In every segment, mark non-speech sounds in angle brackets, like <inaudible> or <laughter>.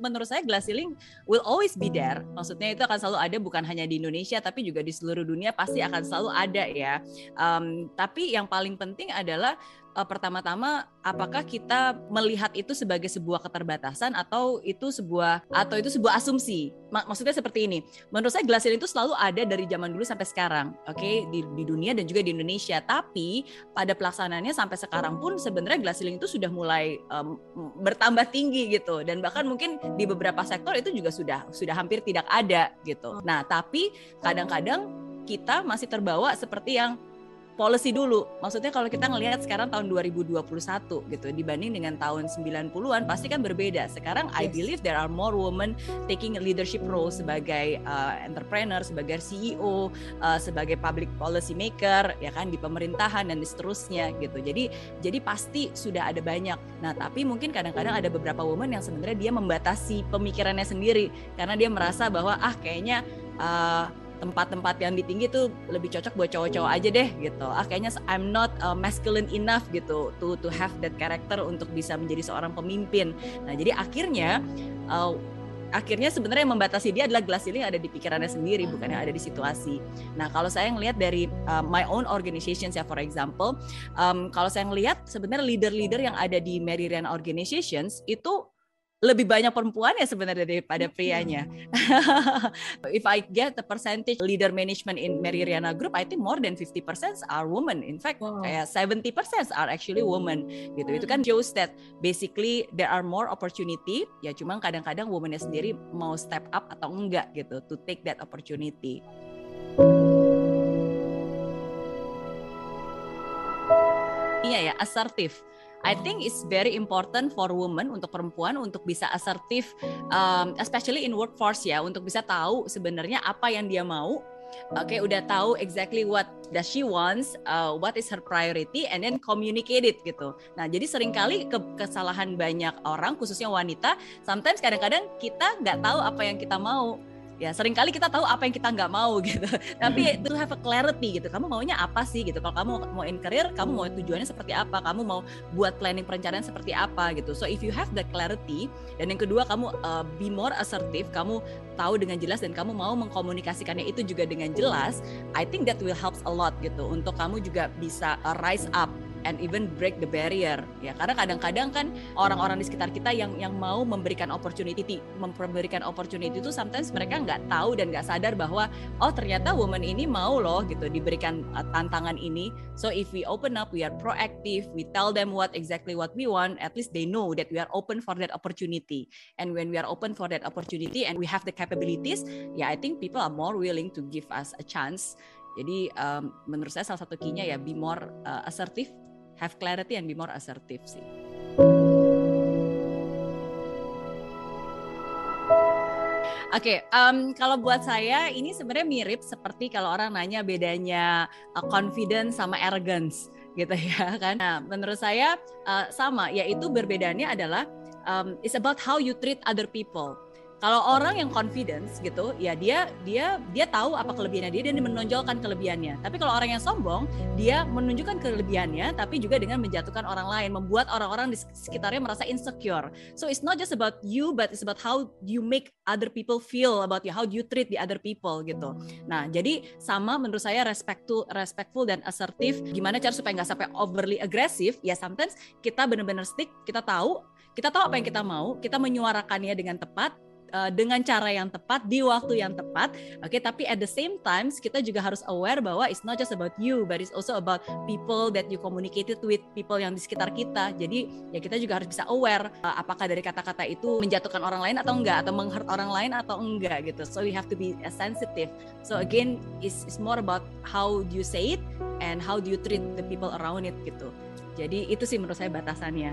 menurut saya glass ceiling will always be there. Maksudnya itu akan selalu ada bukan hanya di Indonesia tapi juga di seluruh dunia pasti akan selalu ada ya. Um, tapi yang paling penting adalah uh, pertama-tama apakah kita melihat itu sebagai sebuah keterbatasan atau itu sebuah atau itu sebuah asumsi? Mak maksudnya seperti ini. Menurut saya ceiling itu selalu ada dari zaman dulu sampai sekarang oke? Okay? di, di dunia dan juga di Indonesia. Tapi pada pelaksanaannya sampai sekarang pun sebenarnya ceiling itu sudah mulai um, bertambah tinggi gitu. Dan bahkan mungkin di beberapa sektor itu juga sudah sudah hampir tidak ada gitu. Nah tapi kadang-kadang kita masih terbawa seperti yang policy dulu. Maksudnya kalau kita ngelihat sekarang tahun 2021 gitu dibanding dengan tahun 90-an pasti kan berbeda. Sekarang yes. I believe there are more women taking leadership role sebagai uh, entrepreneur, sebagai CEO, uh, sebagai public policy maker ya kan di pemerintahan dan seterusnya gitu. Jadi jadi pasti sudah ada banyak. Nah, tapi mungkin kadang-kadang ada beberapa women yang sebenarnya dia membatasi pemikirannya sendiri karena dia merasa bahwa ah kayaknya uh, tempat-tempat yang di tinggi tuh lebih cocok buat cowok-cowok aja deh gitu. Ah kayaknya I'm not uh, masculine enough gitu to to have that character untuk bisa menjadi seorang pemimpin. Nah, jadi akhirnya uh, akhirnya sebenarnya yang membatasi dia adalah glass ceiling ada di pikirannya sendiri bukan yang ada di situasi. Nah kalau saya ngelihat dari uh, my own organizations ya for example, um, kalau saya ngelihat sebenarnya leader-leader yang ada di Mary Ryan organizations itu lebih banyak perempuan ya sebenarnya daripada prianya. <laughs> If I get the percentage leader management in Mary Riana Group, I think more than 50% are women. In fact, wow. kayak 70% are actually women gitu. Itu kan shows that basically there are more opportunity. Ya cuma kadang-kadang womennya sendiri mau step up atau enggak gitu to take that opportunity. Iya ya, assertive I think it's very important for women untuk perempuan untuk bisa asertif, um, especially in workforce ya, untuk bisa tahu sebenarnya apa yang dia mau. Oke, okay, udah tahu exactly what does she wants, uh, what is her priority, and then communicate it gitu. Nah, jadi sering kali ke kesalahan banyak orang, khususnya wanita, sometimes kadang-kadang kita nggak tahu apa yang kita mau ya sering kali kita tahu apa yang kita nggak mau gitu. <laughs> Tapi to have a clarity gitu. Kamu maunya apa sih gitu? Kalau kamu mau in career kamu mau tujuannya seperti apa? Kamu mau buat planning perencanaan seperti apa gitu. So if you have the clarity dan yang kedua kamu uh, be more assertive kamu tahu dengan jelas dan kamu mau mengkomunikasikannya itu juga dengan jelas I think that will helps a lot gitu. Untuk kamu juga bisa uh, rise up and even break the barrier. Ya karena kadang-kadang kan orang-orang di sekitar kita yang yang mau memberikan opportunity memberikan opportunity itu sometimes mereka nggak tahu dan nggak sadar bahwa oh ternyata woman ini mau loh gitu diberikan uh, tantangan ini. So if we open up we are proactive we tell them what exactly what we want at least they know that we are open for that opportunity. And when we are open for that opportunity and we have the capabilities ya yeah, I think people are more willing to give us a chance. Jadi um, menurut saya salah satu key-nya ya be more uh, assertive have clarity and be more assertive sih. Oke, okay, um, kalau buat saya ini sebenarnya mirip seperti kalau orang nanya bedanya uh, confidence sama arrogance gitu ya <laughs> kan. Nah, menurut saya uh, sama, yaitu berbedanya adalah um, it's about how you treat other people. Kalau orang yang confidence gitu, ya dia dia dia tahu apa kelebihannya dia dan menonjolkan kelebihannya. Tapi kalau orang yang sombong, dia menunjukkan kelebihannya tapi juga dengan menjatuhkan orang lain, membuat orang-orang di sekitarnya merasa insecure. So it's not just about you but it's about how you make other people feel about you, how you treat the other people gitu. Nah, jadi sama menurut saya respectful respectful dan assertif gimana cara supaya nggak sampai overly agresif, ya sometimes kita benar-benar stick, kita tahu kita tahu apa yang kita mau, kita menyuarakannya dengan tepat, uh, dengan cara yang tepat di waktu yang tepat. Oke, okay? tapi at the same times kita juga harus aware bahwa it's not just about you, but it's also about people that you communicated with, people yang di sekitar kita. Jadi ya kita juga harus bisa aware uh, apakah dari kata-kata itu menjatuhkan orang lain atau enggak atau menghurt orang lain atau enggak gitu. So we have to be sensitive. So again, it's, it's more about how do you say it and how do you treat the people around it gitu. Jadi itu sih menurut saya batasannya.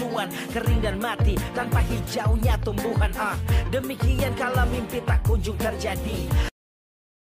tujuan Kering dan mati tanpa hijaunya tumbuhan ah. Demikian kalau mimpi tak kunjung terjadi